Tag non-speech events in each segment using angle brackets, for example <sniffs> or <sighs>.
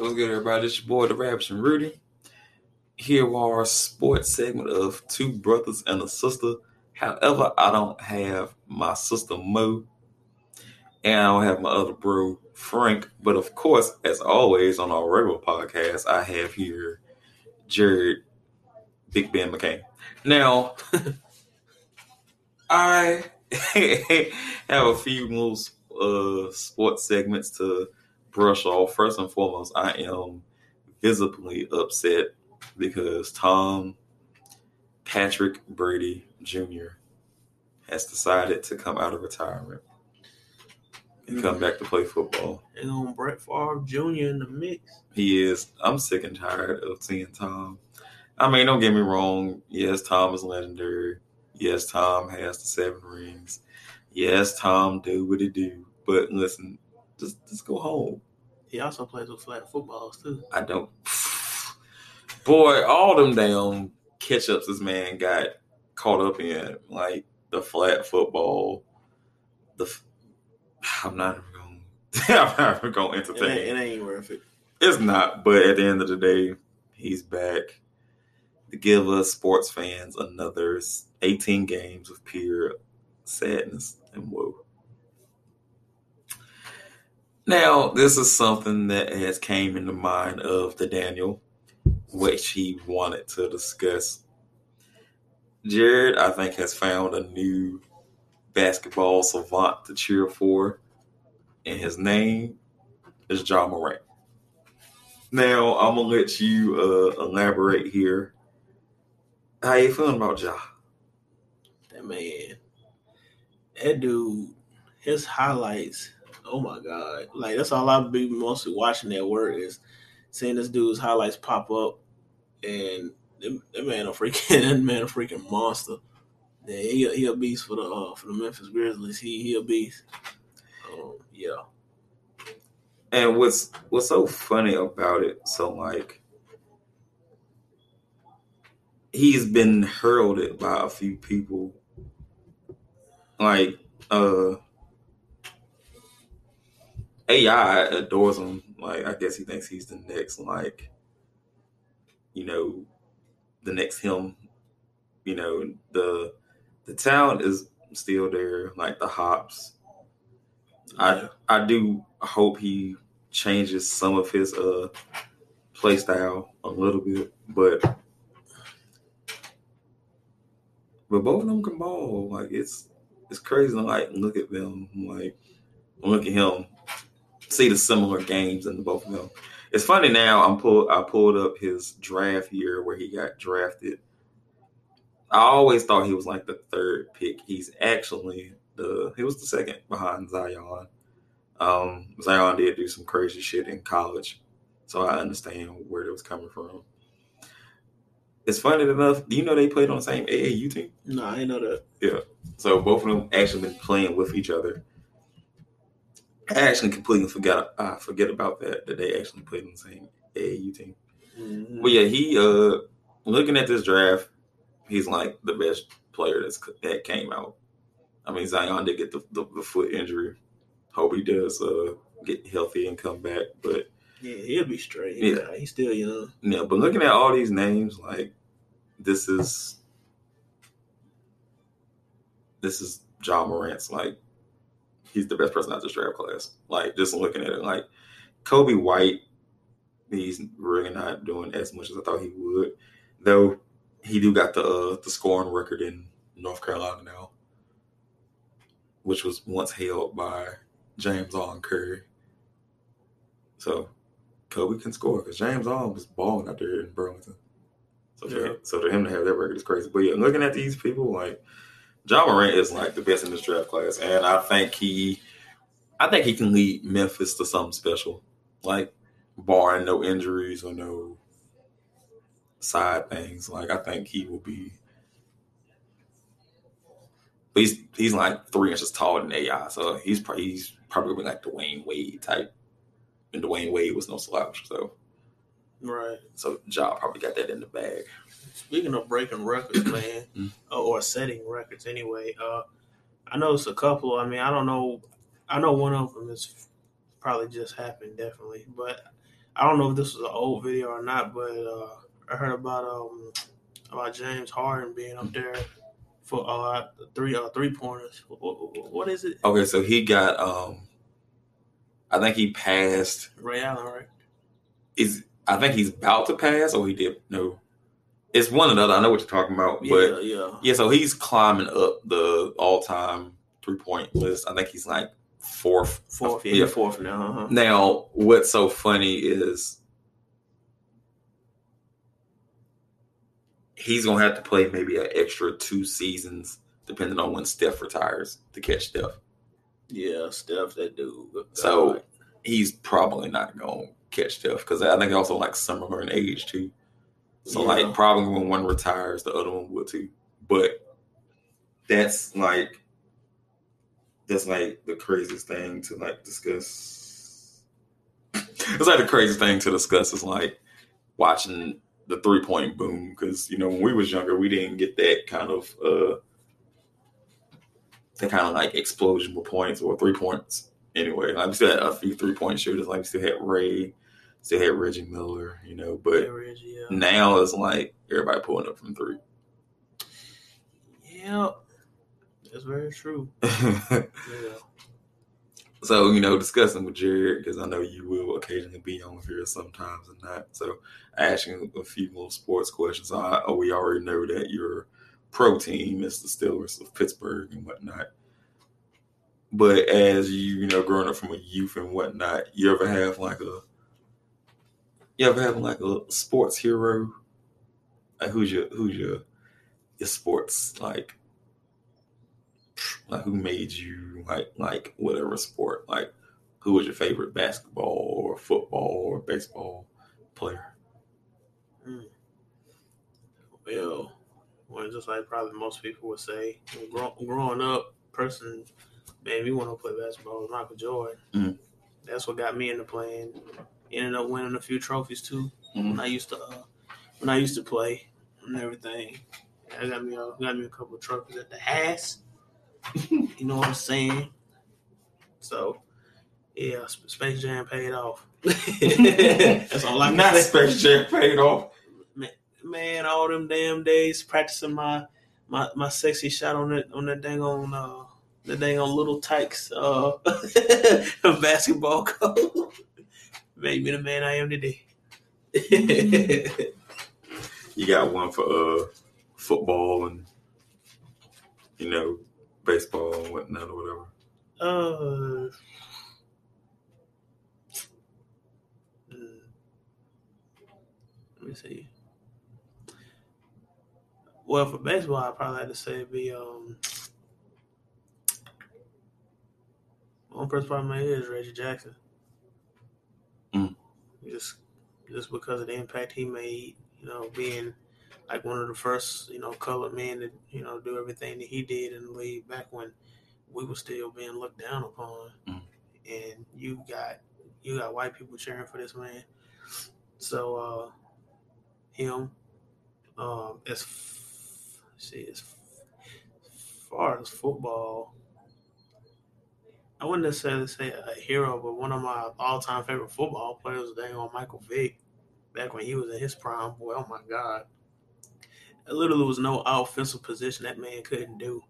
What's good, everybody? It's your boy, the Rabbits and Rudy. Here we are sports segment of two brothers and a sister. However, I don't have my sister Mo, and I don't have my other bro Frank. But of course, as always on our regular podcast, I have here Jared Big Ben McCain. Now, <laughs> I <laughs> have a few little uh, sports segments to brush off. First and foremost, I am visibly upset because Tom Patrick Brady Jr. has decided to come out of retirement and come mm-hmm. back to play football. And on Brett Favre Jr. in the mix. He is. I'm sick and tired of seeing Tom. I mean, don't get me wrong. Yes, Tom is legendary. Yes, Tom has the seven rings. Yes, Tom do what he do. But listen, just just go home. He also plays with flat footballs too. I don't. <sighs> Boy, all them damn catch ups this man got caught up in, like the flat football. The f- <sighs> I'm not even gonna. <laughs> I'm not even going to It entertain. ain't, it ain't worth it. It's not, but at the end of the day, he's back to give us sports fans another 18 games of pure sadness and woe. Now, this is something that has came in the mind of the Daniel, which he wanted to discuss. Jared, I think, has found a new basketball savant to cheer for, and his name is Ja Morant. Now I'm gonna let you uh, elaborate here. How you feeling about Ja? That man, that dude, his highlights. Oh my god! Like that's all I've been mostly watching at work is seeing this dude's highlights pop up, and that, that man a freaking <laughs> that man a freaking monster. Yeah, he he a beast for the uh, for the Memphis Grizzlies. He he a beast. Um, yeah, And what's what's so funny about it? So like, he's been heralded by a few people. Like, uh, AI adores him. Like, I guess he thinks he's the next, like, you know, the next him. You know, the the talent is still there. Like the hops. I I do hope he changes some of his uh play style a little bit, but but both of them can ball. Like it's it's crazy to like look at them, like look at him, see the similar games in the both of them. It's funny now. I'm pull I pulled up his draft year where he got drafted. I always thought he was like the third pick. He's actually the he was the second behind Zion. Um, Zion did do some crazy shit in college, so I understand where it was coming from. It's funny enough. Do you know they played on the same AAU team? no, I ain't know that. Yeah. So both of them actually been playing with each other. I actually completely forgot. I forget about that. That they actually played on the same AAU team. Mhm. But yeah, he uh looking at this draft, he's like the best player that's that came out. I mean, Zion did get the, the, the foot injury. Hope he does uh get healthy and come back. But Yeah, he'll be straight. Yeah. Yeah, he's still young. yeah, but looking at all these names, like this is this is Ja Morant's like he's the best person out this draft class. Like just looking at it, like Coby White, he's really not doing as much as I thought he would. Though he do got the uh, the scoring record in North Carolina now, which was once held by JamesOn Curry. So Kobe can score because JamesOn was balling out there in Burlington. So for, Yeah. so for him to have that record is crazy. But yeah, looking at these people, like Ja Morant is like the best in this draft class, and I think he, I think he can lead Memphis to something special, like barring no injuries or no side things. Like I think he will be. But he's he's like three inches taller than AI, so he's probably he's probably like Dwyane Wade type, and Dwyane Wade was no slouch, so Right. so Ja probably got that in the bag. Speaking of breaking records, man, <clears throat> uh, or setting records anyway, uh, I know it's a couple. I mean, I don't know. I know one of them is probably just happened, definitely. But I don't know if this was an old video or not, but uh, I heard about um about James Harden being up there for uh three uh three pointers. What, what is it? Okay, so he got um I think he passed Ray Allen, right? is I think he's about to pass or he did no. It's one another. I know what you're talking about. Yeah, But yeah. yeah, so he's climbing up the all time three point list. I think he's like fourth. Fourth, yeah, Yeah. fourth now. Uh-huh. Now, what's so funny is he's gonna have to play maybe an extra two seasons, depending on when Steph retires, to catch Steph. Yeah, Steph, that dude. So Uh, he's probably not gonna catch Steph because I think also like similar in age too. So Yeah. like probably when one retires, the other one will too. But that's like that's like the craziest thing to like discuss. it's like the craziest thing to discuss is like watching the three point boom because you know when we was younger we didn't get that kind of uh that kind of like explosion with points or three points anyway. Like we still had a few three point shooters. Like we still had Ray, still had Reggie Miller, you know. But yeah, Reggie, yeah. now it's like everybody pulling up from three. yeah, that's very true. <laughs> so you know, discussing with Jared because I know you will occasionally be on here sometimes and not. So you a few more sports questions. I, oh, we already know that your pro team is the Steelers of Pittsburgh and whatnot. But as you, you know, growing up from a youth and whatnot, you ever have like a, you ever have like a sports hero? Like who's your who's your your sports like like who made you like like whatever sport like who was your favorite basketball or football or baseball player Well, well, just like probably most people would say, grow, growing up, person, man, we want to play basketball with Michael Jordan. Mhm. That's what got me into playing. Ended up winning a few trophies too Mhm. when I used to uh, when I used to play and everything. I got me a, got me a couple of trophies at the ass. <laughs> you know what I'm saying? So, yeah, Space Jam paid off. <laughs> That's all I can not Space Jam paid off man, all them damn days practicing my my, my sexy shot on that on that dang on uh the dang on Little Tikes uh <laughs> basketball court made me the man I am today. <laughs> you got one for uh football and you know baseball and whatnot or whatever uh mm, let me see. Well, for baseball, I probably have to say it'd be um. One person probably my head is Reggie Jackson. Just, just because of the impact he made, you know, being like one of the first, you know, colored men to, you know, do everything that he did in the league back when we were still being looked down upon, Mm. and you got you got white people cheering for this man. So uh him, um, as f- see as far as football, I wouldn't necessarily say a hero, but one of my all-time favorite football players was dang on Michael Vick. Back when he was in his prime, boy, oh my god, there literally was no offensive position that man couldn't do.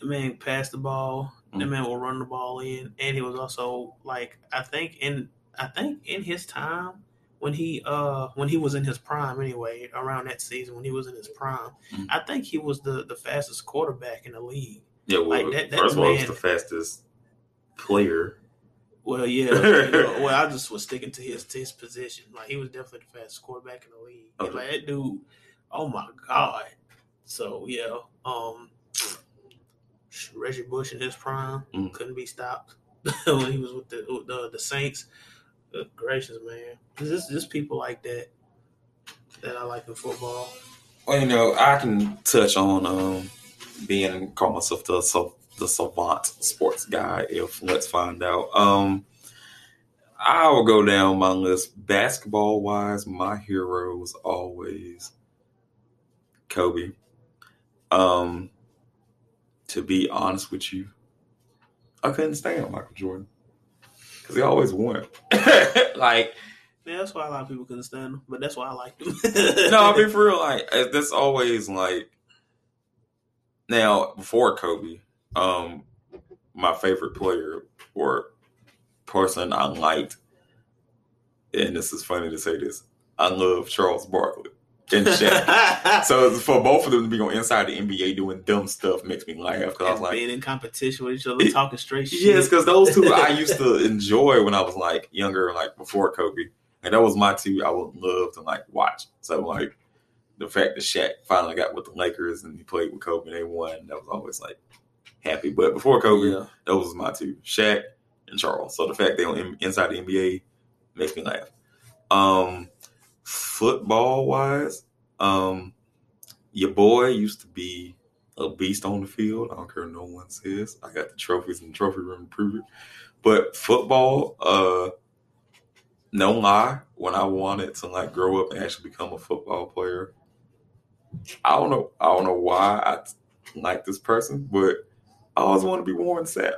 The man passed the ball. The Mm. man will run the ball in, and he was also like I think in I think in his time when he uh when he was in his prime anyway around that season when he was in his prime, Mm. I think he was the the fastest quarterback in the league. yeah well Like, that- that first of all man- it's the fastest player Well, yeah. <laughs> you know, well, I just was sticking to his to his position. Like he was definitely the fastest quarterback in the league. And, Okay. Like that dude, oh my god. So yeah, um, Reggie Bush in his prime Mm. couldn't be stopped <laughs> when he was with the with the, the Saints. Good gracious, man! Just just people like that that I like in football. Well, you know, I can touch on um, being call myself the so, the savant sports guy. If let's find out, um, I will go down my list. Basketball wise, my hero was always Kobe. Um, to be honest with you, I couldn't stand Michael Jordan because he always won. <coughs> like Yeah, that's why a lot of people couldn't stand him, but that's why I liked him. <laughs> no, I mean for real, like uh, that's always like. Now before Kobe, um, my favorite player or person I liked, and this is funny to say this, I love Charles Barkley and Shaq. <laughs> so for both of them to be on inside the NBA doing dumb stuff makes me laugh because I was like, being in competition with each other, talking straight shit. Yes, because those two I used to <laughs> enjoy when I was like younger, like before Kobe. And that was my two I would love to like watch. So like the fact that Shaq finally got with the Lakers and he played with Kobe and they won, that was always like happy. But before Kobe, Yeah. those was my two, Shaq and Charles. So the fact they on inside the NBA makes me laugh. Um, football wise, um, your boy used to be a beast on the field. I don't care no one says. I got the trophies in the trophy room to prove it. But football, uh, no lie, when I wanted to like grow up and actually become a football player, I don't know. I don't know why I like this person, but I always want to be Warren Sapp.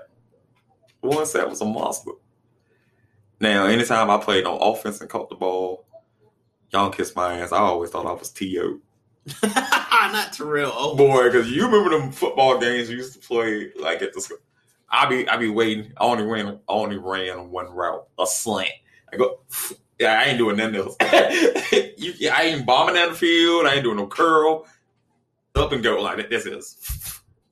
Warren Sapp was a monster. Now, anytime I played on offense and caught the ball, y'all kiss my ass. I always thought I was <laughs> T.O. Not Terrell Owens. Oh. Boy, because you remember them football games you used to play like at the school. I be I be waiting. I only ran I only ran one route, a slant. I go, <sniffs> yeah, I ain't doing nothing else. <laughs> you, yeah, I ain't bombing down the field. I ain't doing no curl. Up and go like that. This is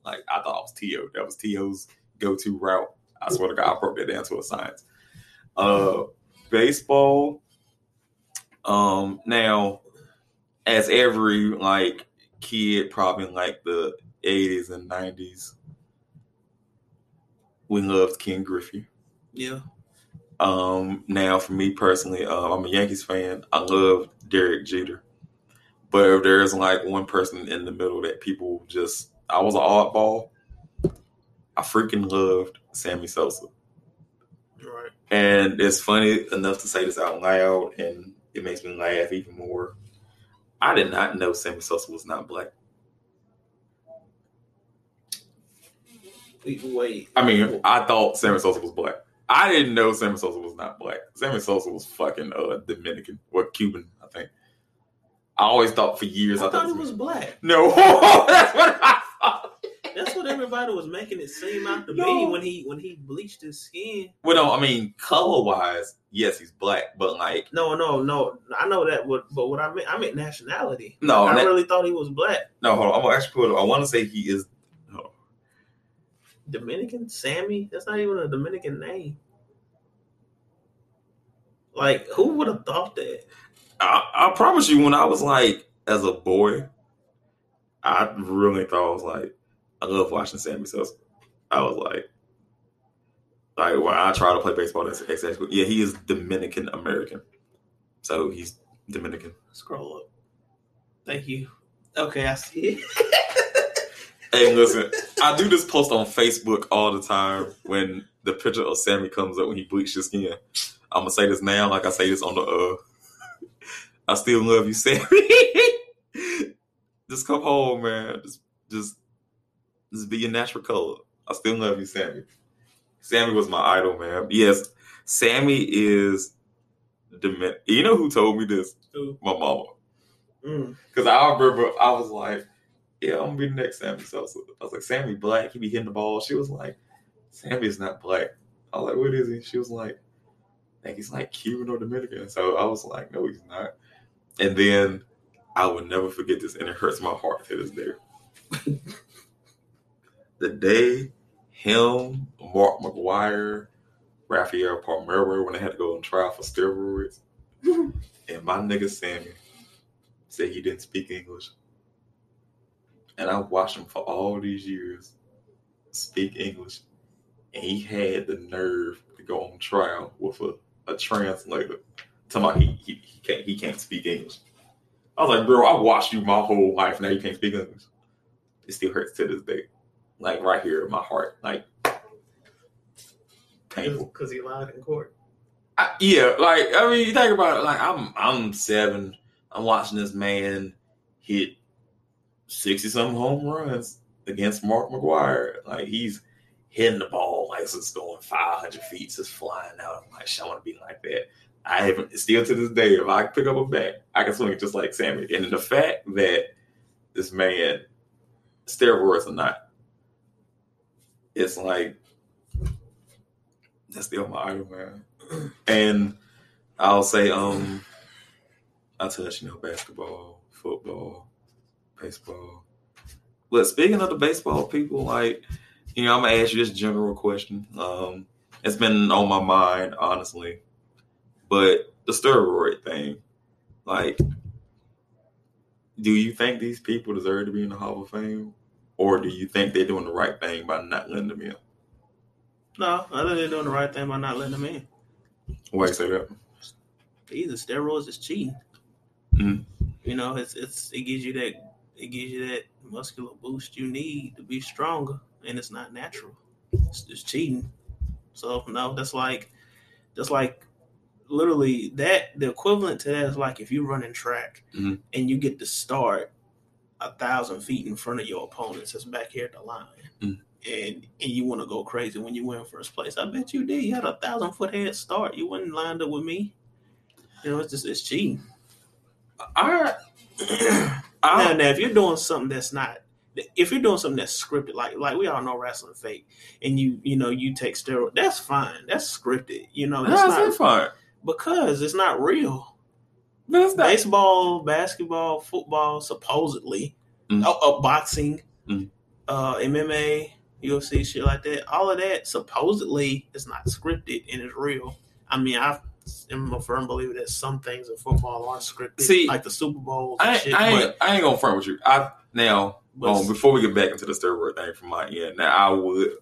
like I thought I was To. That was To's go to route. I swear to God, I broke that down to a science. Uh, baseball. Um, now, as every like kid, probably in like the eighties and nineties, we loved Ken Griffey. Yeah. Um, now, for me personally, uh, I'm a Yankees fan. I love Derek Jeter, but if there's like one person in the middle that people just, I was an oddball. I freaking loved Sammy Sosa, Right. and it's funny enough to say this out loud, and it makes me laugh even more. I did not know Sammy Sosa was not black. Wait, Wait. I mean, I thought Sammy Sosa was black. I didn't know Sammy Sosa was not black. Sammy Sosa was fucking uh, Dominican or Cuban, I think. I always thought for years. I thought he it was black. No, <laughs> that's what I thought. That's what everybody was making it seem out to No. be when he when he bleached his skin. Well, no, I mean color wise, yes, he's black, but like No, no, no. I know that, what, but what I meant, I meant nationality. no, I na- really thought he was black. no. Hold on, I'm gonna actually put. it- I want to say he is. No, Dominican Sammy. That's not even a Dominican name. Like, who would have thought that? I, I promise you, when I was like as a boy, I really thought I was like, I love watching Sammy Sosa. I was like, like when I try to play baseball, that's exactly yeah. He is Dominican American, so he's Dominican. Scroll up. Thank you. Okay, I see it. <laughs> Hey, listen, I do this post on Facebook all the time when the picture of Sammy comes up when he bleached his skin. I'm gonna say this now, like I say this on the uh I still love you, Sammy. <laughs> just come home, man. Just just just be your natural color. I still love you, Sammy. Sammy was my idol, man. Yes, Sammy is the You know who told me this? Who? My mama. Mm. Because I remember I was like, yeah, I'm gonna be the next Sammy Sosa. I was like, Sammy black, he be hitting the ball. She was like, Sammy is not black. I was like, what is he? She was like, I think he's like Cuban or Dominican. So I was like, no, he's not. And then I will never forget this, and it hurts my heart to this day. <laughs> the day him, Mark McGwire, Rafael Palmeiro, when they had to go on trial for steroids, <laughs> and my nigga Sammy said he didn't speak English. And I watched him for all these years speak English. And he had the nerve to go on trial with a, a translator. Talking about he, he, he can't he can't speak English. I was like, bro, I watched you my whole life. Now you can't speak English. It still hurts to this day. Like right here in my heart. Like painful. Because he lied in court. I, yeah, like I mean, you think about it. Like I'm, I'm seven. I'm watching this man hit sixty some home runs against Mark McGwire. Like he's hitting the ball like it's going five hundred feet, just flying out. I'm like, "Shit, I want to be like that. I haven't still to this day. If I pick up a bat, I can swing it just like Sammy. And the fact that this man steroids or not, it's like that's still my idol, man. <clears throat> And I'll say, um, I touch, you know, basketball, football, baseball. But speaking of the baseball people, like, you know, I'm gonna ask you this general question. Um, it's been on my mind, honestly. But the steroid thing, like, do you think these people deserve to be in the Hall of Fame? Or do you think they're doing the right thing by not letting them in? No, I think they're doing the right thing by not letting them in. Why you say that? Either steroids is cheating. Mhm. You know, it's it's it gives you that it gives you that muscular boost you need to be stronger, and it's not natural. It's just cheating. So no, that's like that's like literally that the equivalent to that is like if you're running track Mhm. and you get to start a thousand feet in front of your opponents that's back here at the line. Mhm. And and you want to go crazy when you win first place. I bet you did. You had a thousand foot head start. You wasn't lined up with me. You know, it's just it's cheating. I, <clears throat> now, I, now, if you're doing something that's not, if you're doing something that's scripted, like like we all know wrestling fake, and you you know you take steroid, that's fine. That's scripted. You know, that's not fine. because it's not real. But it's not. Baseball, basketball, football, supposedly, Mm. oh, uh, boxing, Mm. uh, MMA, UFC, shit like that. All of that supposedly is not scripted and it's real. I mean, I am a firm believer that some things in football are scripted, See, like the Super Bowls and I, shit. I, ain't, I ain't gonna front with you. I now but um, before we get back into the steroid thing from my end, now I would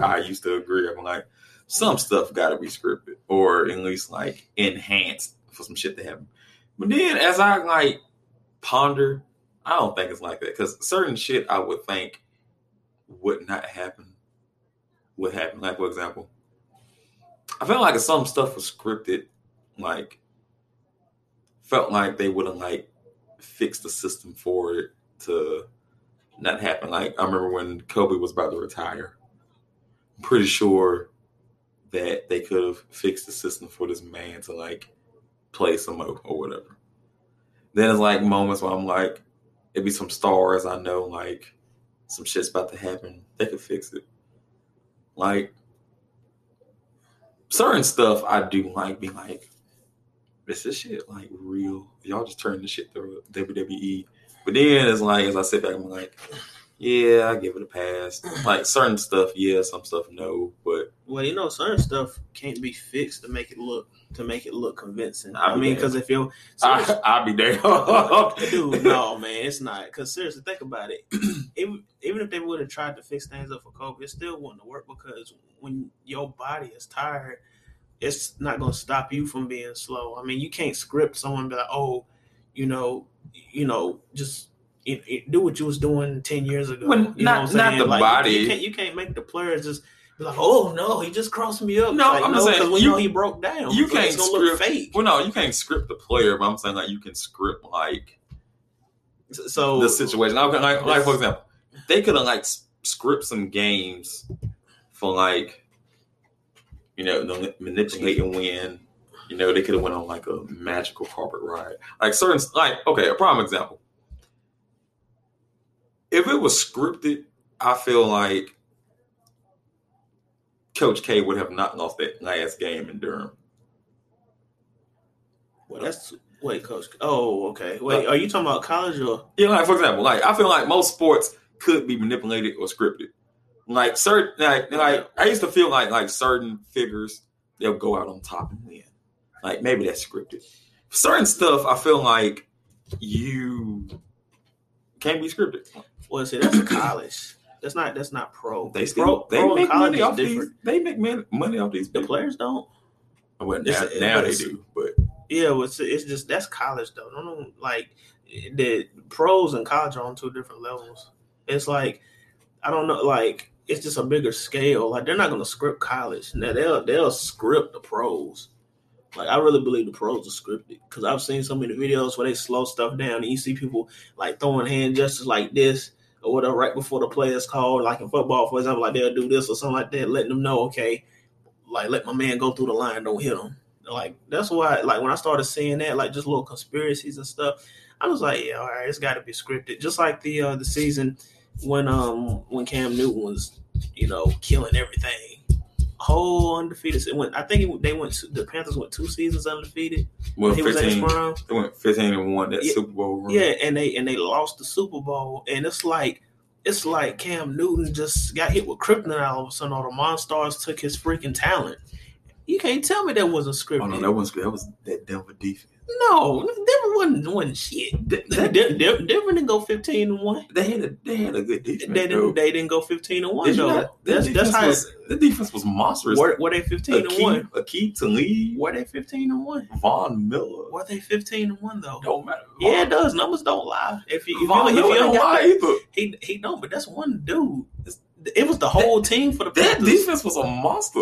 I used to agree. I'm like some stuff got to be scripted or at least like enhanced for some shit to happen. But then as I like ponder, I don't think it's like that because certain shit I would think would not happen would happen. Like for example, I felt like some stuff was scripted, like felt like they would have like fixed the system for it to not happen. Like I remember when Kobe was about to retire. I'm pretty sure that they could have fixed the system for this man to like play some more or whatever. Then it's like moments where I'm like, it'd be some stars I know like some shit's about to happen. They could fix it. Like certain stuff I do like be like, this is shit like real? Y'all just turn this shit to WWE. But then it's like as I sit back, I'm like, yeah, I give it a pass. <clears throat> Like certain stuff, yeah, some stuff no. But Well, you know, certain stuff can't be fixed to make it look to make it look convincing. I'll I mean, because if you're <laughs> I I'll be there. <laughs> dude, no, man, it's not. Because seriously, think about it. <clears throat> even, even if they would have tried to fix things up for Kobe, it still wouldn't worked because when your body is tired, it's not going to stop you from being slow. I mean, you can't script someone and be like, oh, you know, you know, just. You, you do what you was doing ten years ago. Well, you know not- what I'm not the Like, body. You can't, you can't make the players just be like, "Oh no, he just crossed me up." No, like, I'm just saying, because we you- know he broke down. you So can't it's gonna look script- fake. well, no, you can't script the player, but I'm saying like you can script like So the situation. Like, like, like for example, they could have like s- script some games for like you know the manipulate and win. You know, they could have went on like a magical carpet ride. Like certain, like okay, a prime example. If it was scripted, I feel like Coach K would have not lost that last game in Durham. Well, that's wait, coach. Oh, okay. Wait, are you talking about college or? Yeah, like for example, like I feel like most sports could be manipulated or scripted. Like certain, like, like I used to feel like like certain figures they'll go out on top and win. Like maybe that's scripted. Certain stuff I feel like you can't be scripted. Well, see, that's college. That's not. That's not pro. They still pro, they pro make money off different. these. They make man, money off these. The people. players don't. Well, now, now they do, but Yeah, well, it's, it's just that's college though. No, no, like the pros and college are on two different levels. It's like I don't know, like it's just a bigger scale. Like they're not going to script college. Now they'll they'll script the pros. Like I really believe the pros are scripted because I've seen so many videos where they slow stuff down and you see people like throwing hand gestures like this or whatever right before the play is called. Like in football, for example, like they'll do this or something like that, letting them know, okay, like let my man go through the line, don't hit him. Like that's why, like when I started seeing that, like just little conspiracies and stuff, I was like, yeah, all right, it's got to be scripted. Just like the uh the season when um when Cam Newton was, you know, killing everything, whole undefeated. It went, I think it, they went. The Panthers went two seasons undefeated. Well, he was at they went 15 and won that Yeah. Super Bowl run. Yeah, and they and they lost the Super Bowl, and it's like it's like Cam Newton just got hit with kryptonite all of a sudden. All the Monstars took his freaking talent. You can't tell me that wasn't scripted. Oh no, that was that was that Denver defense. No, Denver wasn't wasn't shit. That- De- that- De- De- Denver didn't go fifteen and one. They had a they had a good defense. They didn't. They didn't go fifteen and one Did though. not- That's that's how. was, the defense was monstrous. Were, were they fifteen and one? Aqib, Aqib Talib, Were they fifteen and one? Von Miller. Were they fifteen and one though? Don't matter. Yeah, it does. Numbers don't lie. If you if Von you, if Miller you don't lie either. He he don't, but that's one dude. It's- It was the whole team for the That Panthers. defense was a monster.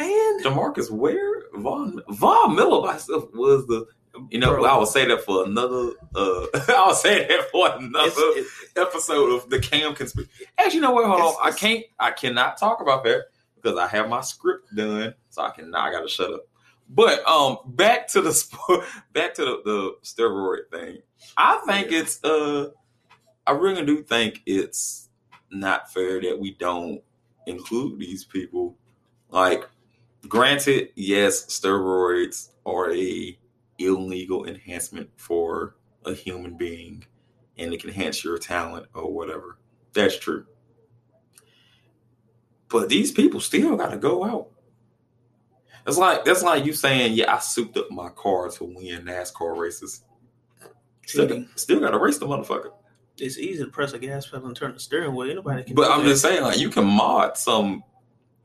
And DeMarcus Ware, Von Von Miller by himself was the. You know, Bro. I will say that for another. uh <laughs> I would say that for another it's, it, episode of the Cam conspiracy. Actually, you know what? Hold on. I can't. I cannot talk about that because I have my script done, so I can. Now I gotta shut up. But um, back to the sport, <laughs> back to the, the steroid thing. I think Yeah. it's uh, I really do think it's not fair that we don't include these people. Like, granted, yes, steroids are a illegal enhancement for a human being, and it can enhance your talent or whatever. That's true. But these people still got to go out. It's like that's like you saying, "Yeah, I souped up my car to win NASCAR races." Still, still got to race the motherfucker. It's easy to press a gas pedal and turn the steering wheel. Anybody can. But I'm that. just saying, like, you can mod some.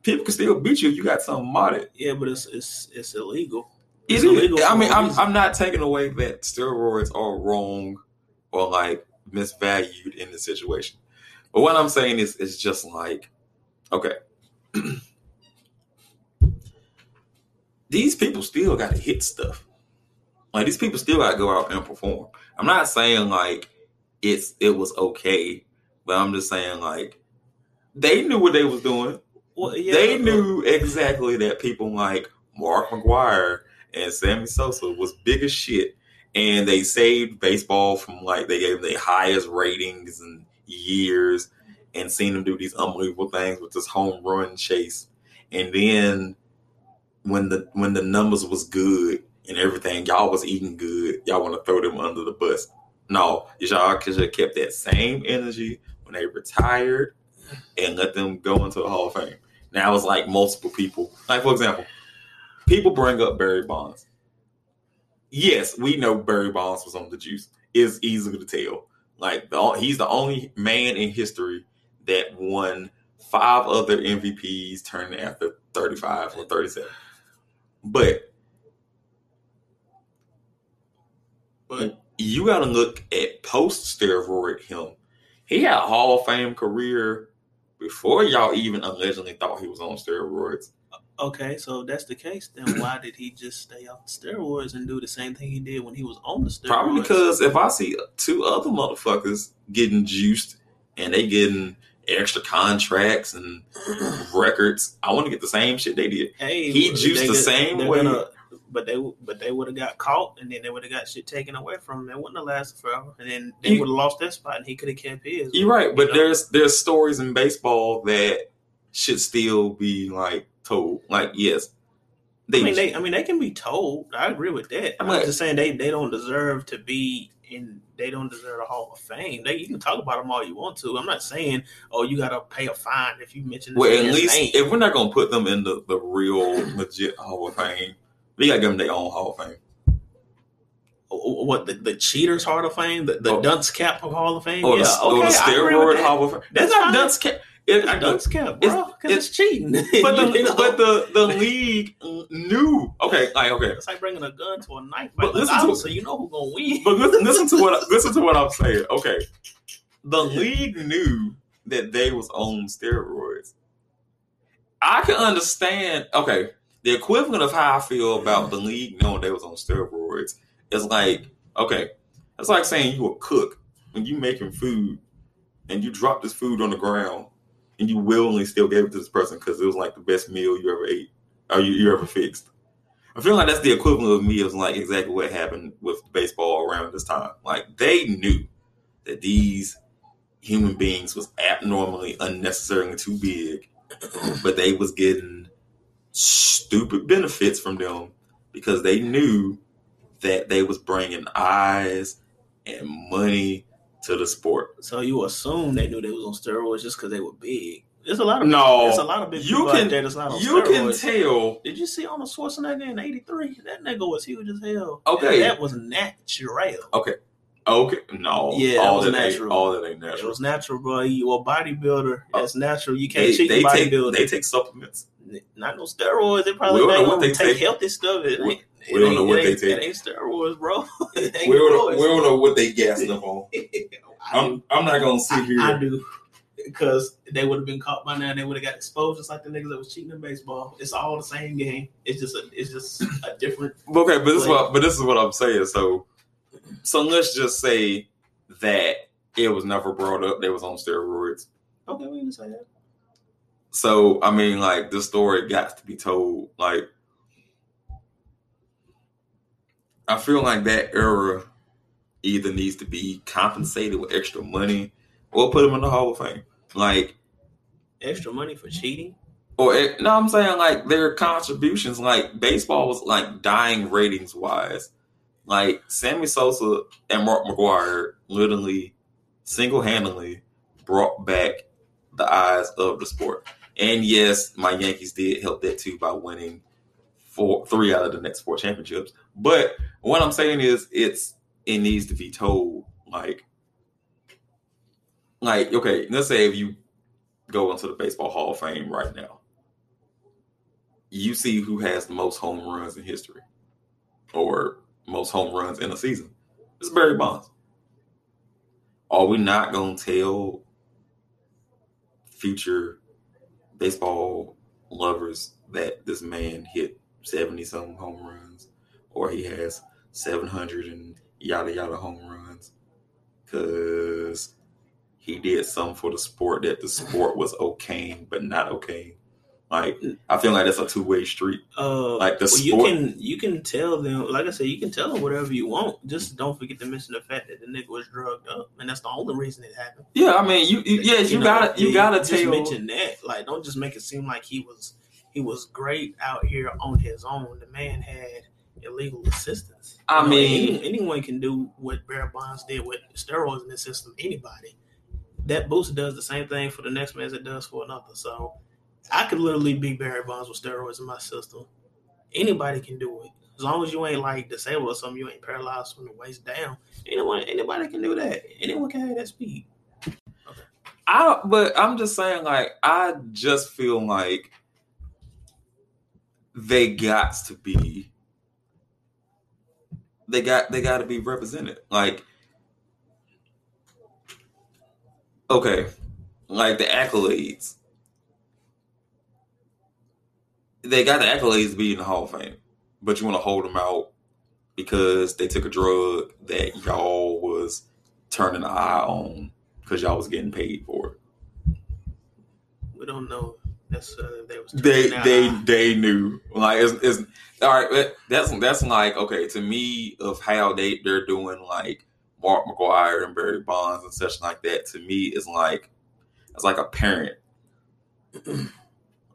People can still beat you if you got something modded. yeah, but it's it's it's illegal. It It's is. illegal I mean, I'm reason. I'm not taking away that steroids are wrong or like misvalued in the situation. But what I'm saying is, it's just like, okay, <clears throat> these people still got to hit stuff. Like these people still got to go out and perform. I'm not saying like it's it was okay, but I'm just saying like they knew what they was doing Well, yeah, they knew exactly that people like Mark McGwire and Sammy Sosa was big as shit, and they saved baseball from like they gave them the highest ratings in years, and seen them do these unbelievable things with this home run chase, and then when the when the numbers was good and everything, y'all was eating good, y'all want to throw them under the bus. No, y'all could have kept that same energy when they retired and let them go into the Hall of Fame. Now it's like multiple people. Like for example, people bring up Barry Bonds. Yes, we know Barry Bonds was on the juice. It's easy to tell. Like the, he's the only man in history that won five other MVPs turning after 35 or 37. But But you got to look at post steroid him. He had a Hall of Fame career before y'all even allegedly thought he was on steroids. okay, so if that's the case, then why did he just stay off the steroids and do the same thing he did when he was on the steroids? Probably because if I see two other motherfuckers getting juiced and they getting extra contracts and <clears throat> records, I want to get the same shit they did. hey, he juiced the same they're way. gonna- but they but they would have got caught and then they would have got shit taken away from them. It wouldn't have lasted forever, and then they would have lost that spot, and he could have kept his. You're right, but You know? there's there's stories in baseball that should still be like told. Like yes, they, I mean, they I mean they can be told. I agree with that. I'm I'm like- just saying they they don't deserve to be in. They don't deserve a Hall of Fame. They you can talk about them all you want to. I'm not saying oh you got to pay a fine if you mention. well at least name. if we're not gonna put them in the, the real legit Hall of Fame, we gotta give them their own Hall of Fame. Oh, oh, what the, the cheaters Hall of Fame, the, the Oh. dunce cap of Hall of Fame. Oh, or yeah, the, or the okay, I agree with steroid. Hall of Fame. That's That's not dunce cap. It, It's a dunce cap, bro, because it's, cheating. <laughs> But You the know? but the the league knew. Okay, like okay. it's like bringing a gun to a knife But fight. listen to- Obviously, you know who's gonna win. But listen, listen to what <laughs> listen to what I'm saying. Okay, the league knew that they was on steroids. I can understand. Okay, the equivalent of how I feel about the league knowing they was on steroids is like okay, that's like saying you a cook when you making food and you drop this food on the ground and you willingly still gave it to this person because it was like the best meal you ever ate or you, you ever fixed. I feel like that's the equivalent of me of like exactly what happened with baseball around this time. Like they knew that these human beings was abnormally unnecessarily too big, but they was getting stupid benefits from them because they knew that they was bringing eyes and money to the sport. So you assume they knew they was on steroids just because they were big. There's a lot of No, there's a lot of big you people can- out there that's not on You can tell. Did you see Arnold Schwarzenegger in '83? That nigga was huge as hell. Okay. that was natural. Okay, Okay, no, Yeah, all that ain't natural. all that ain't It natural. was natural, bro. You a bodybuilder. Oh. That's natural. You can't They, cheat they the take bodybuilder. they take supplements. Not no steroids. They probably We don't know what they take take. healthy stuff. It We- it we don't know what they take. It ain't steroids, bro. <laughs> We don't, steroids. we don't know what they gassing up on. <laughs> I'm, I'm not gonna sit here. I, I do because they would have been caught by now. and They would have got exposed just like the niggas that was cheating in baseball. It's all the same game. It's just a it's just a different. Okay, but this is what but this is what I'm saying. So so let's just say that it was never brought up they was on steroids. Okay, we can say that. So I mean like the story got to be told. Like I feel like that era either needs to be compensated with extra money or put them in the Hall of Fame. Like Extra money for cheating. Or it, no, I'm saying like their contributions, like baseball was like dying ratings wise. Like Sammy Sosa and Mark McGwire literally single handedly brought back the eyes of the sport. And yes, my Yankees did help that too by winning four, three out of the next four championships. But what I'm saying is, it's it needs to be told. Like, like okay, let's say if you go into the Baseball Hall of Fame right now, you see who has the most home runs in history or most home runs in a season. It's Barry Bonds. Are we not going to tell future baseball lovers that this man hit 70 some home runs or he has 700 and yada yada home runs? Because he did some for the sport that the sport was okay, but not okay. Like, I feel like that's a two way street. Uh, Like the well, you can you can tell them, like I said, you can tell them whatever you want. Just don't forget to mention the fact that the nigga was drugged up, and that's the only reason it happened. Yeah, I mean, you, you yes, you, know, gotta, you gotta just tell. mention that. Like, don't just make it seem like he was he was great out here on his own. The man had illegal assistance. I You know, mean- any- anyone can do what Barry Bonds did with steroids in the system. Anybody. That booster does the same thing for the next man as it does for another. So I could literally beat Barry Bonds with steroids in my system. Anybody can do it. As long as you ain't like disabled or something, you ain't paralyzed from the waist down. Anyone anybody can do that. Anyone can have that speed. I, but I'm just saying, like, I just feel like they got to be, they got, they got to be represented. Like, okay, like the accolades. They got the accolades to be in the Hall of Fame, but you want to hold them out because they took a drug that y'all was turning the eye on because y'all was getting paid for it. We don't know necessarily if they was They they they knew like it's, it's all right. That's that's like okay to me of how they they're doing like Mark McGwire and Barry Bonds and such like that. To me, is like it's like a parent. <clears throat>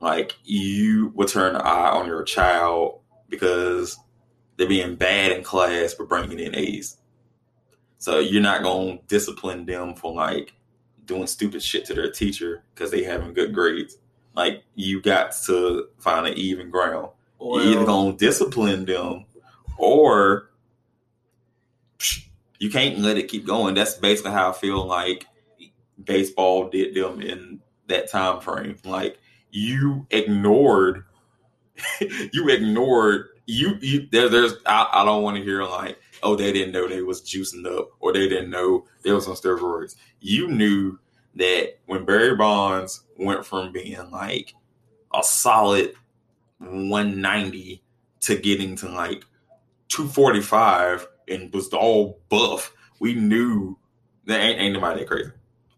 like you would turn the eye on your child because they're being bad in class but bringing in A's. So you're not gonna discipline them for like doing stupid shit to their teacher because they having good grades. Like you got to find an even ground. Well, You're either gonna discipline them or you can't let it keep going. That's basically how I feel like baseball did them in that time frame. Like you ignored <laughs> you ignored you you there, there's I, I don't want to hear like oh they didn't know they was juicing up or they didn't know they was on steroids. You knew that when barry bonds went from being like a solid 190 to getting to like 245 and was all buff we knew that ain't, ain't nobody that crazy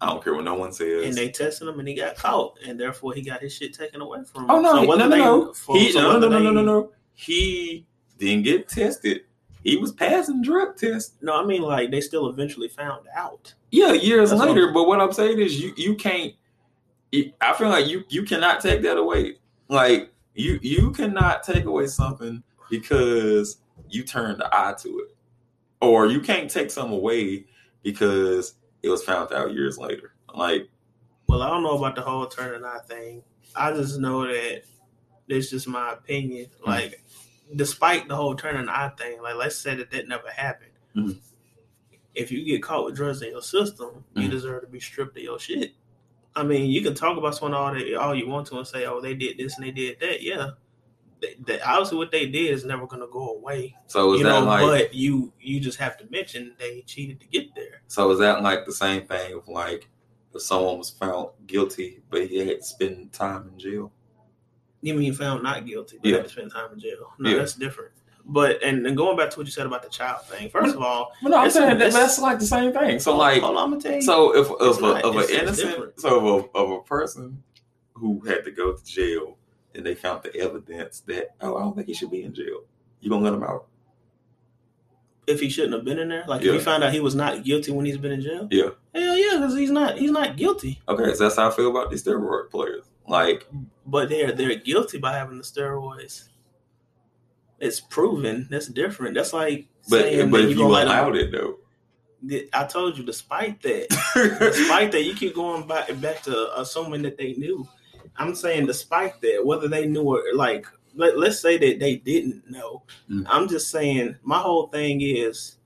i don't care what no one says and they tested him and he got caught, and therefore he got his shit taken away from him. Oh no, So no, no, they- no. for- He, so no, no, no, no, no, no, no. He didn't get tested. He was passing drug tests. No, I mean like they still eventually found out. Yeah, years That's later. I'm- but what I'm saying is, you you can't. it- I feel like you you cannot take that away. Like you you cannot take away something because you turned the eye to it, or you can't take something away because it was found out years later. Like Well, I don't know about the whole turn and eye thing. I just know that it's just my opinion. Hmm. Like, despite the whole turn and eye thing, like let's say that that never happened. Mhm. If you get caught with drugs in your system, you Mhm. deserve to be stripped of your shit. I mean, you can talk about someone all that all you want to and say, "Oh, they did this and they did that." Yeah, obviously what they did is never going to go away. so is you that know, like but you you just have to mention they cheated to get there. so is that like the same thing of like if someone was found guilty but he had to spend time in jail? You mean found not guilty, but Yeah. had to spend time in jail? No, Yeah. that's different. But and, and going back to what you said about the child thing. First of all, But no, I'm saying that that's like the same thing. So like hold on, I'm gonna tell you. So if of a, not- of an innocent, different. so of a, of a person who had to go to jail and they found the evidence that oh I don't think he should be in jail, you gonna let him out? if he shouldn't have been in there, like if Yeah. he found out he was not guilty when he's been in jail, Yeah. hell yeah, because he's not he's not guilty. Okay, so that's how I feel about these steroid players. Like But they're they're guilty by having the steroids. It's proven. That's different. That's like but saying but that if you you allowed it though, I told you, despite that, <laughs> despite that, you keep going back back to uh, assuming that they knew. I'm saying, despite that, whether they knew or like, let, let's say that they didn't know. Mm. I'm just saying, my whole thing is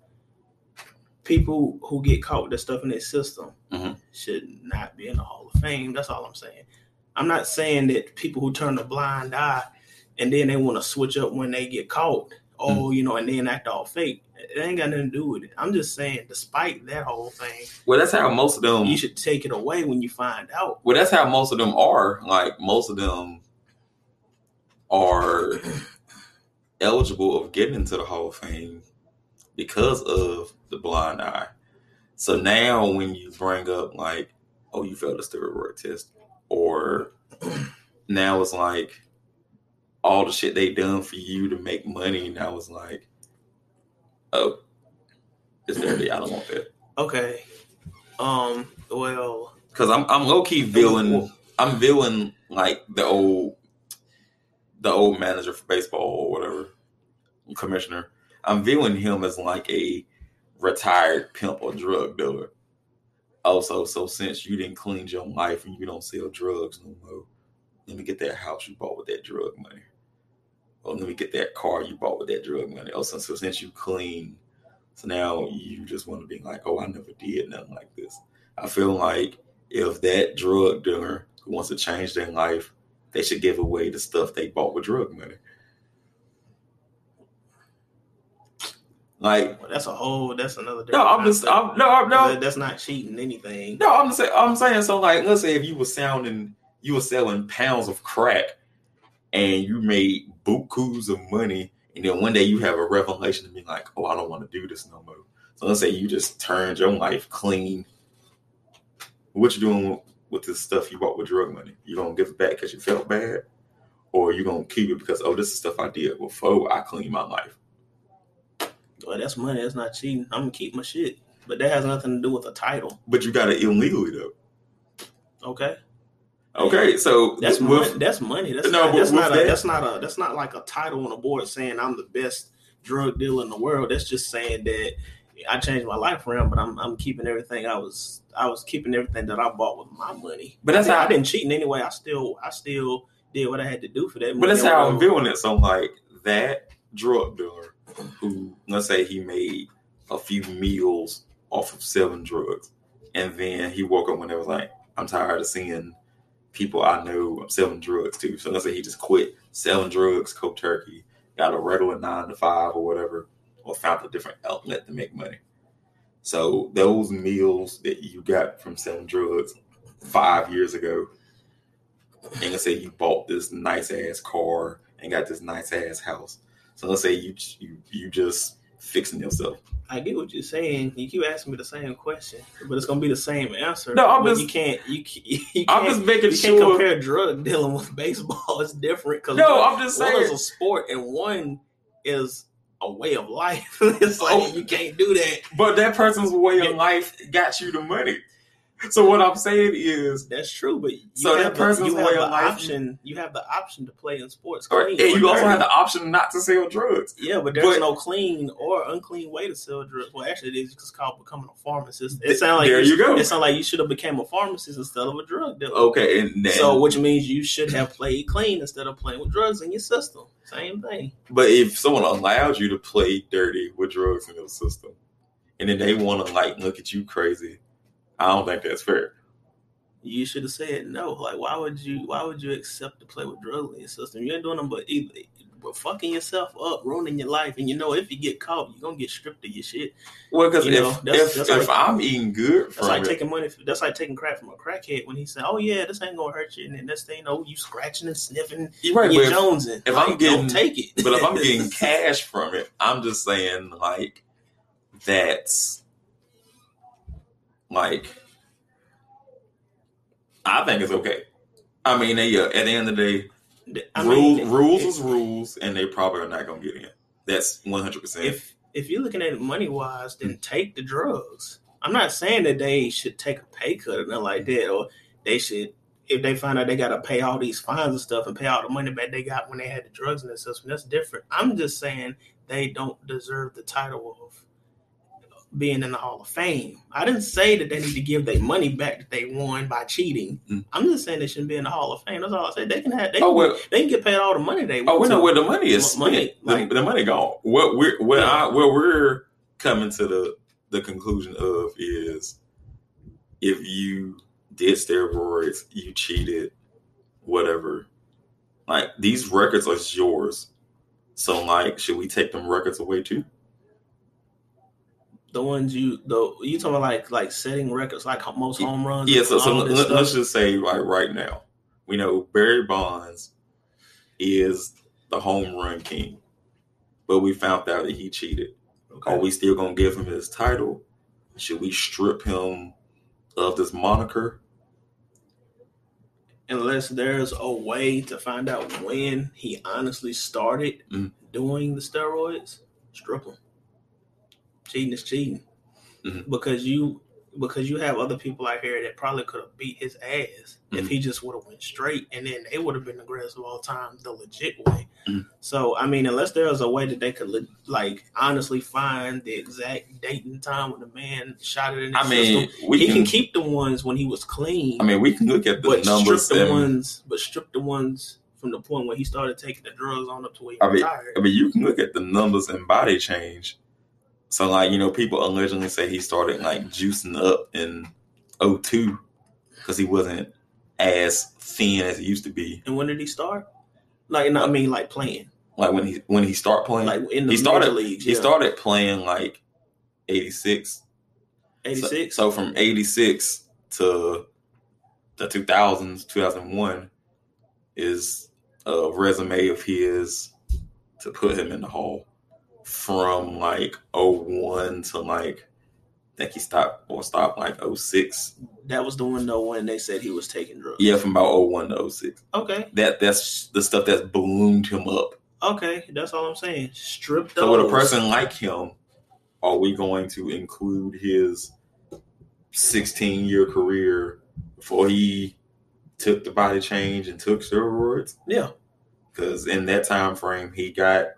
people who get caught with that stuff in their system Mhm. should not be in the Hall of Fame. That's all I'm saying. I'm not saying that people who turn a blind eye and then they want to switch up when they get caught, oh, you know, and then act all fake. It ain't got nothing to do with it. I'm just saying, despite that whole thing, well that's how most of them. you should take it away when you find out. Well, that's how most of them are. Like most of them are eligible of getting into the Hall of Fame because of the blind eye. So now when you bring up like, oh, you failed a steroid test, or now it's like all the shit they done for you to make money. Now it's like, oh, it's dirty. I don't want that. Okay. Um. Well. Cause I'm I'm low key villain. I'm villain like the old the old manager for baseball or whatever commissioner. I'm viewing him as like a retired pimp or drug dealer. Also, so since you didn't clean your life and you don't sell drugs no more, let me get that house you bought with that drug money. Or let me get that car you bought with that drug money. Oh, also, so since you clean, so now you just want to be like, oh, I never did nothing like this. I feel like if that drug dealer who wants to change their life, they should give away the stuff they bought with drug money. Like, Well, that's a whole. That's another. no, I'm just. I'm, no, I'm, no, That's not cheating anything. no, I'm saying, I'm saying, so like, let's say if you were sounding, you were selling pounds of crack, and you made bukus of money, and then one day you have a revelation and be like, oh, I don't want to do this no more. So let's say you just turned your life clean. What you doing with this stuff you bought with drug money? You gonna give it back because you felt bad, or you gonna keep it because oh, this is stuff I did before I cleaned my life. Well, that's money. That's not cheating. I'm gonna keep my shit, but that has nothing to do with a title. But you got it illegally though. Okay, Okay, so that's with- money. That's money. That's No, not, that's not a, that's not a that's not like a title on a board saying I'm the best drug dealer in the world. That's just saying that I changed my life around, but I'm I'm keeping everything I was I was keeping everything that I bought with my money. But that's I, how- I didn't cheat in any way. I still I still did what I had to do for that. But that's how I'm viewing it. So like that drug dealer who let's say he made a few meals off of selling drugs. And then he woke up when they was like, I'm tired of seeing people I know selling drugs too. So let's say he just quit selling drugs, cold turkey, got a regular nine to five or whatever, or found a different outlet to make money. So those meals that you got from selling drugs five years ago, and let's say you bought this nice ass car and got this nice ass house. So let's say you you you just fixing yourself. I get what you're saying. You keep asking me the same question, but it's gonna be the same answer. No, I'm just- you can't. You, <laughs> you can't. I'm just making you can't sure. compare drug <laughs> dealing with baseball. It's different because No, one, I'm just saying one is a sport and one is a way of life. <laughs> it's like Oh. you can't do that. But that person's way of life got you the money. <laughs> So what I'm saying is, That's true, but you So that have the, you have way the of life- option. You have the option to play in sports. or, and you also dirty. have the option not to sell drugs. Yeah, but there's But- no clean or unclean way to sell drugs. Well, actually, it is just called becoming a pharmacist. It sounds like there you go. It sounds like you should have became a pharmacist instead of a drug dealer. Okay, and then, So, which means you should have played clean instead of playing with drugs in your system. Same thing. but if someone allows you to play dirty with drugs in your system, and then they want to like look at you crazy, I don't think that's fair. You should have said no. Like, why would you? Why would you accept to play with drugs in your system? You ain't doing them, but either, but fucking yourself up, ruining your life, and you know if you get caught, you're gonna get stripped of your shit. Well, because You if know, that's- if, that's if like- I'm eating good That's like it, taking money. That's like taking crap from a crackhead when he said, "Oh yeah, this ain't gonna hurt you," and then next thing you know, you scratching and sniffing, you're right. You're if, jonesing. if Like, I'm getting- don't take it. but if I'm <laughs> getting cash from it, I'm just saying like that's like I think it's okay. I mean, they, uh, at the end of the day, I rules mean, rules if- is rules, and they probably are not gonna get in. That's one hundred percent. if if you're looking at it money wise, then take the drugs. I'm not saying that they should take a pay cut or nothing like that, or they should if they find out they got to pay all these fines and stuff and pay all the money back they got when they had the drugs in their system. That's different. I'm just saying they don't deserve the title of being in the Hall of Fame. I didn't say that they need to give their money back that they won by cheating. Mm. I'm just saying they shouldn't be in the Hall of Fame. That's all I said. They can have they, Oh can, well, they can get paid all the money they want. oh we know where the money is Money, spent. like- the, the money gone. What we're where Yeah. I where we're coming to the the conclusion of is if you did steroids, you cheated, whatever. Like these records are yours. So like, should we take them records away too? The ones you the you talking about like like setting records like most home runs. Yeah. So, so let, us just say like right now, we know Barry Bonds is the home run king, but we found out that he cheated. Okay. Are we still gonna give him his title? Should we strip him of this moniker? Unless there's a way to find out when he honestly started Mhm. doing the steroids, strip him. Cheating is cheating Mhm. because you because you have other people out here that probably could have beat his ass if Mhm. he just would have went straight, and then they would have been the greatest of all time, the legit way. Mhm. So I mean, unless there was a way that they could le- like honestly find the exact date and time when the man shot it in his I mean, system, he can. can keep the ones when he was clean. I mean, we can look at the but numbers. strip the and- ones, but strip the ones from the point where he started taking the drugs on up to where he I mean, retired. I mean, you can look at the numbers and body change. So, like, you know, people allegedly say he started like juicing up in 02 because he wasn't as thin as he used to be. and when did he start? Like, no, I mean, like playing, Like when he when he started playing, like in the he started leagues. he started playing like 86. 86. So, so from 86 to the 2000s, 2001 is a resume of his to put him in the hall from like 01 to like I think he stopped or stopped like 06. that was the window when they said he was taking drugs. Yeah, from about 01 to 06. Okay. That that's the stuff that's ballooned him up. Okay. That's all I'm saying. Strip those. So with a person like him, are we going to include his 16 year career before he took the body change and took steroids? Yeah. Because in that time frame, he got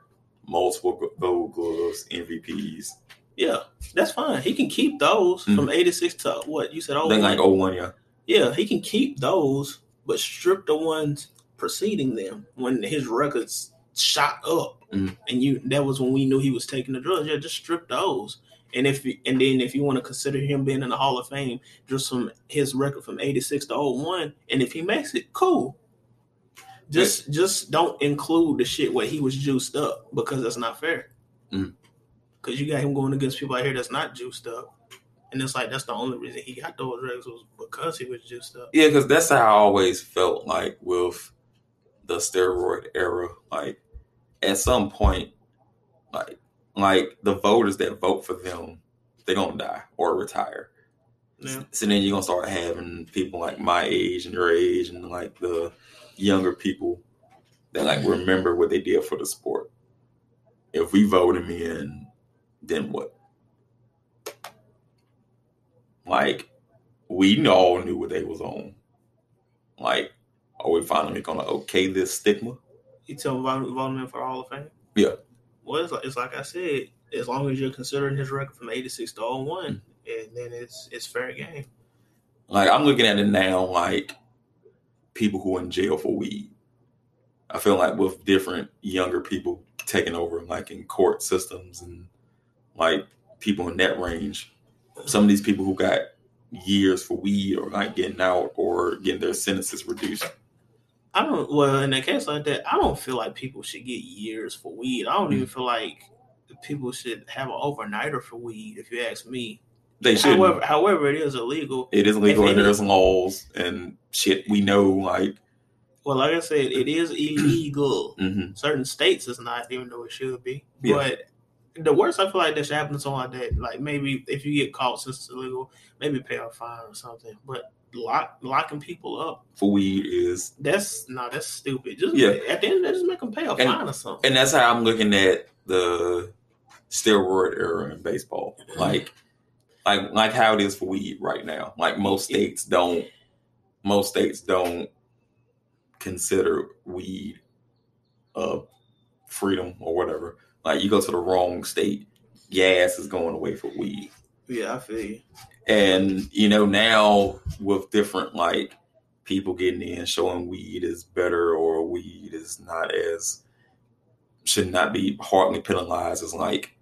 multiple go- gold gloves, MVPs. Yeah. That's fine. He can keep those Mhm. from eighty six to what you said. Oh, like 01, yeah. Yeah, he can keep those, but strip the ones preceding them when his records shot up, Mhm. and you that was when we knew he was taking the drugs. Yeah, just strip those. And if you- and then if you want to consider him being in the Hall of Fame, just from his record from eighty six to 01, and if he makes it, cool. Just just don't include the shit where he was juiced up because that's not fair. Mhm. Because you got him going against people out here that's not juiced up. And it's like that's the only reason he got those records was because he was juiced up. Yeah, because that's how I always felt like with the steroid era. Like at some point, like like the voters that vote for them, they're gonna die or retire. Yeah. So then you're gonna start having people like my age and your age and like the younger people that like remember what they did for the sport. if we vote him in, then what? Like, we all knew what they was on. Like, are we finally gonna okay this stigma? You tell vote him in for Hall of Fame. Yeah. Well, it's like, it's like I said, as long as you're considering his record from '86 to 01, mm. and then it's it's fair game. Like, I'm looking at it now, like people who are in jail for weed. I feel like with different younger people taking over, like in court systems and like people in that range, some of these people who got years for weed or like getting out or getting their sentences reduced. I don't. Well, in a case like that, I don't feel like people should get years for weed. I don't even mm. feel like people should have an overnighter for weed. If you ask me, They should. however, however, it is illegal. It is illegal and there's laws and shit we know like Well, like I said, it is illegal. <clears throat> mhm. Certain states it's not, even though it should be. Yeah. But the worst I feel like that should happen to someone like that, like maybe if you get caught since it's illegal, maybe pay a fine or something. But lock locking people up, for weed is that's no, that's stupid. Just Yeah. at the end, of the day, just make them pay a And- fine or something. and that's how I'm looking at the steroid era in baseball. Like like like how it is for weed right now. Like most states don't most states don't consider weed uh freedom or whatever. Like you go to the wrong state, gas is going away for weed. yeah, I feel you. And you know, now with different like people getting in showing weed is better or weed is not as should not be hardly penalized as like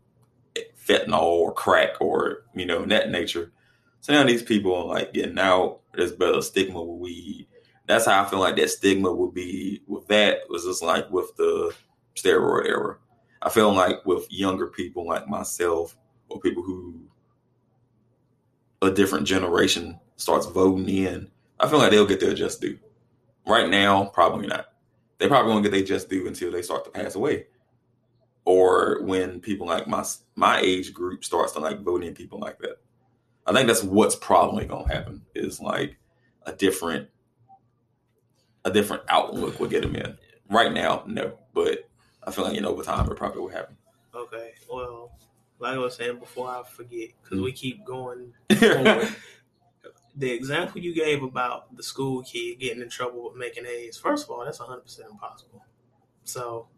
fentanyl or crack or you know in that nature. So now these people are like getting out. There's better stigma with weed. That's how I feel like that stigma would be with that was just like with the steroid era. I feel like with younger people like myself or people who a different generation starts voting in, I feel like they'll get their just due. Right now, probably not. They probably won't get their just due until they start to pass away, or when people like my my age group starts to like vote in people like that. I think that's what's probably gonna happen. Is like a different a different outlook will get them in. Right now, no, but I feel like in over time it probably will happen. Okay, well, like I was saying before, I forget because Mm. we keep going forward. <laughs> the example you gave about the school kid getting in trouble with making A's, first of all, that's 100 percent impossible. So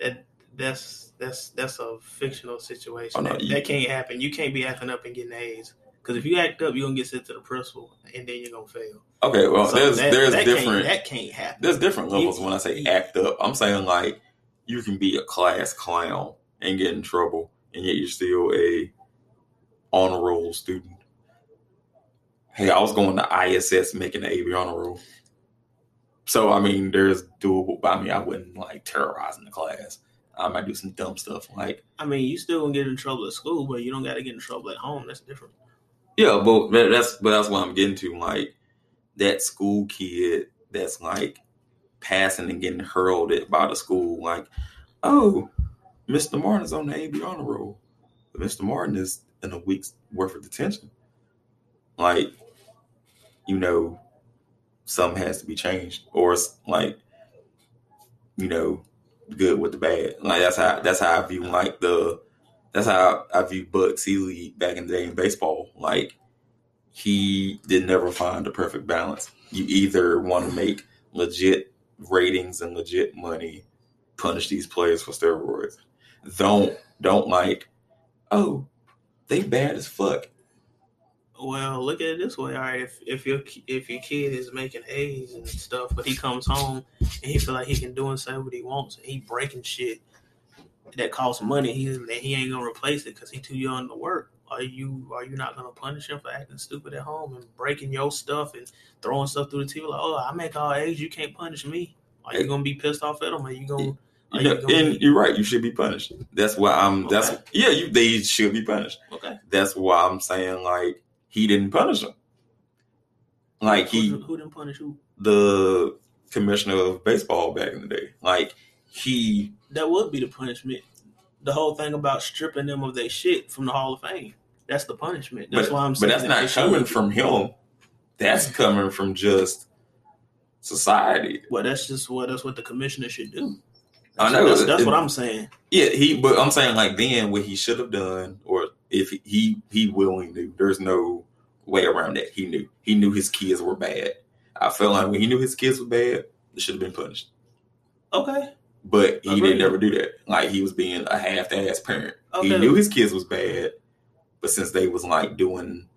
that that's that's that's a fictional situation. Oh, no, that, you- that can't happen. You can't be acting up and getting A's because if you act up, you're gonna get sent to the principal and then you're gonna fail. okay, well, So there's that- there's that can't- different that can't happen. there's different levels when I say act up. I'm saying like you can be a class clown and get in trouble, and yet you're still a honor roll student. Hey, I was going to ISS making the AB honor roll. So I mean, there's doable. I mean, I wouldn't like terrorizing the class. I might do some dumb stuff like I mean, you still gonna get in trouble at school, but you don't got to get in trouble at home. That's different. Yeah, but that's but that's what I'm getting to. Like that school kid that's like passing and getting hurled at by the school. Like, oh, Mr. Martin is on the AB honor roll, but Mr. Martin is in a week's worth of detention. Like, you know, something has to be changed, or it's like, you know, good with the bad. Like that's how that's how I view like the that's how I view Bud Selig back in the day in baseball. Like he did never find the perfect balance. You either want to make legit ratings and legit money, punish these players for steroids. Don't don't like, oh, they bad as fuck. Well, look at it this way. All right, if if your if your kid is making A's and stuff, but he comes home and he feel like he can do and say what he wants, and he breaking shit that costs money, he he ain't gonna replace it because he too young to work. Are you are you not gonna punish him for acting stupid at home and breaking your stuff and throwing stuff through the TV? Like, oh, I make all A's, you can't punish me. Are you gonna be pissed off at him? Are you gonna? Are You know, gonna and you're right. You should be punished. That's why I'm. That's yeah. You they should be punished. okay. That's why I'm saying like he didn't punish him. Like he who, who didn't punish who? the commissioner of baseball back in the day. Like he that would be the punishment. The whole thing about stripping them of their shit from the Hall of Fame. That's the punishment. That's but, why I'm but saying that's that not coming from him. That's coming from just society. Well, that's just what that's what the commissioner should do. I know. That's, that's It- what I'm saying. Yeah, he. But I'm saying like then what he should have done, or if he he, he willingly knew, there's no way around that. He knew. He knew his kids were bad. I felt like when he knew his kids were bad, they should have been punished. Okay. But he Agreed. didn't ever do that. Like he was being a half-ass parent. Okay. He knew his kids was bad, but since they was like doing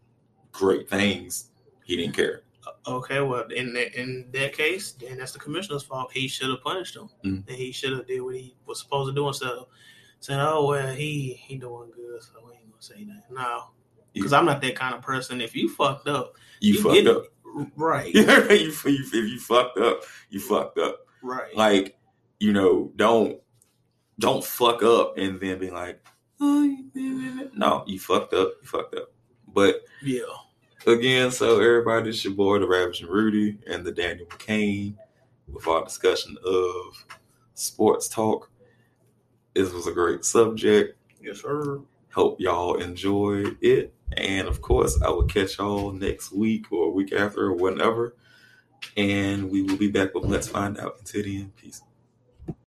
great things, he didn't care. Okay, well, in that, in that case, then that's the commissioner's fault. He should have punished him, Mm. and he should have did what he was supposed to do instead of saying, "Oh well, he he doing good, so we ain't gonna say that." No, because I'm not that kind of person. If you fucked up, You, You fucked it. up. right, <laughs> you, if you fucked up, you fucked up. right, like you know don't don't fuck up and then be like oh, you did <laughs> it." no you fucked up you fucked up but yeah. again so everybody it's your boy the ravishing rudy and the daniel mccain with our discussion of sports talk this was a great subject Yes, sir. hope y'all enjoy it and of course i will catch y'all next week or week after or whenever and we will be back with let's find out until then peace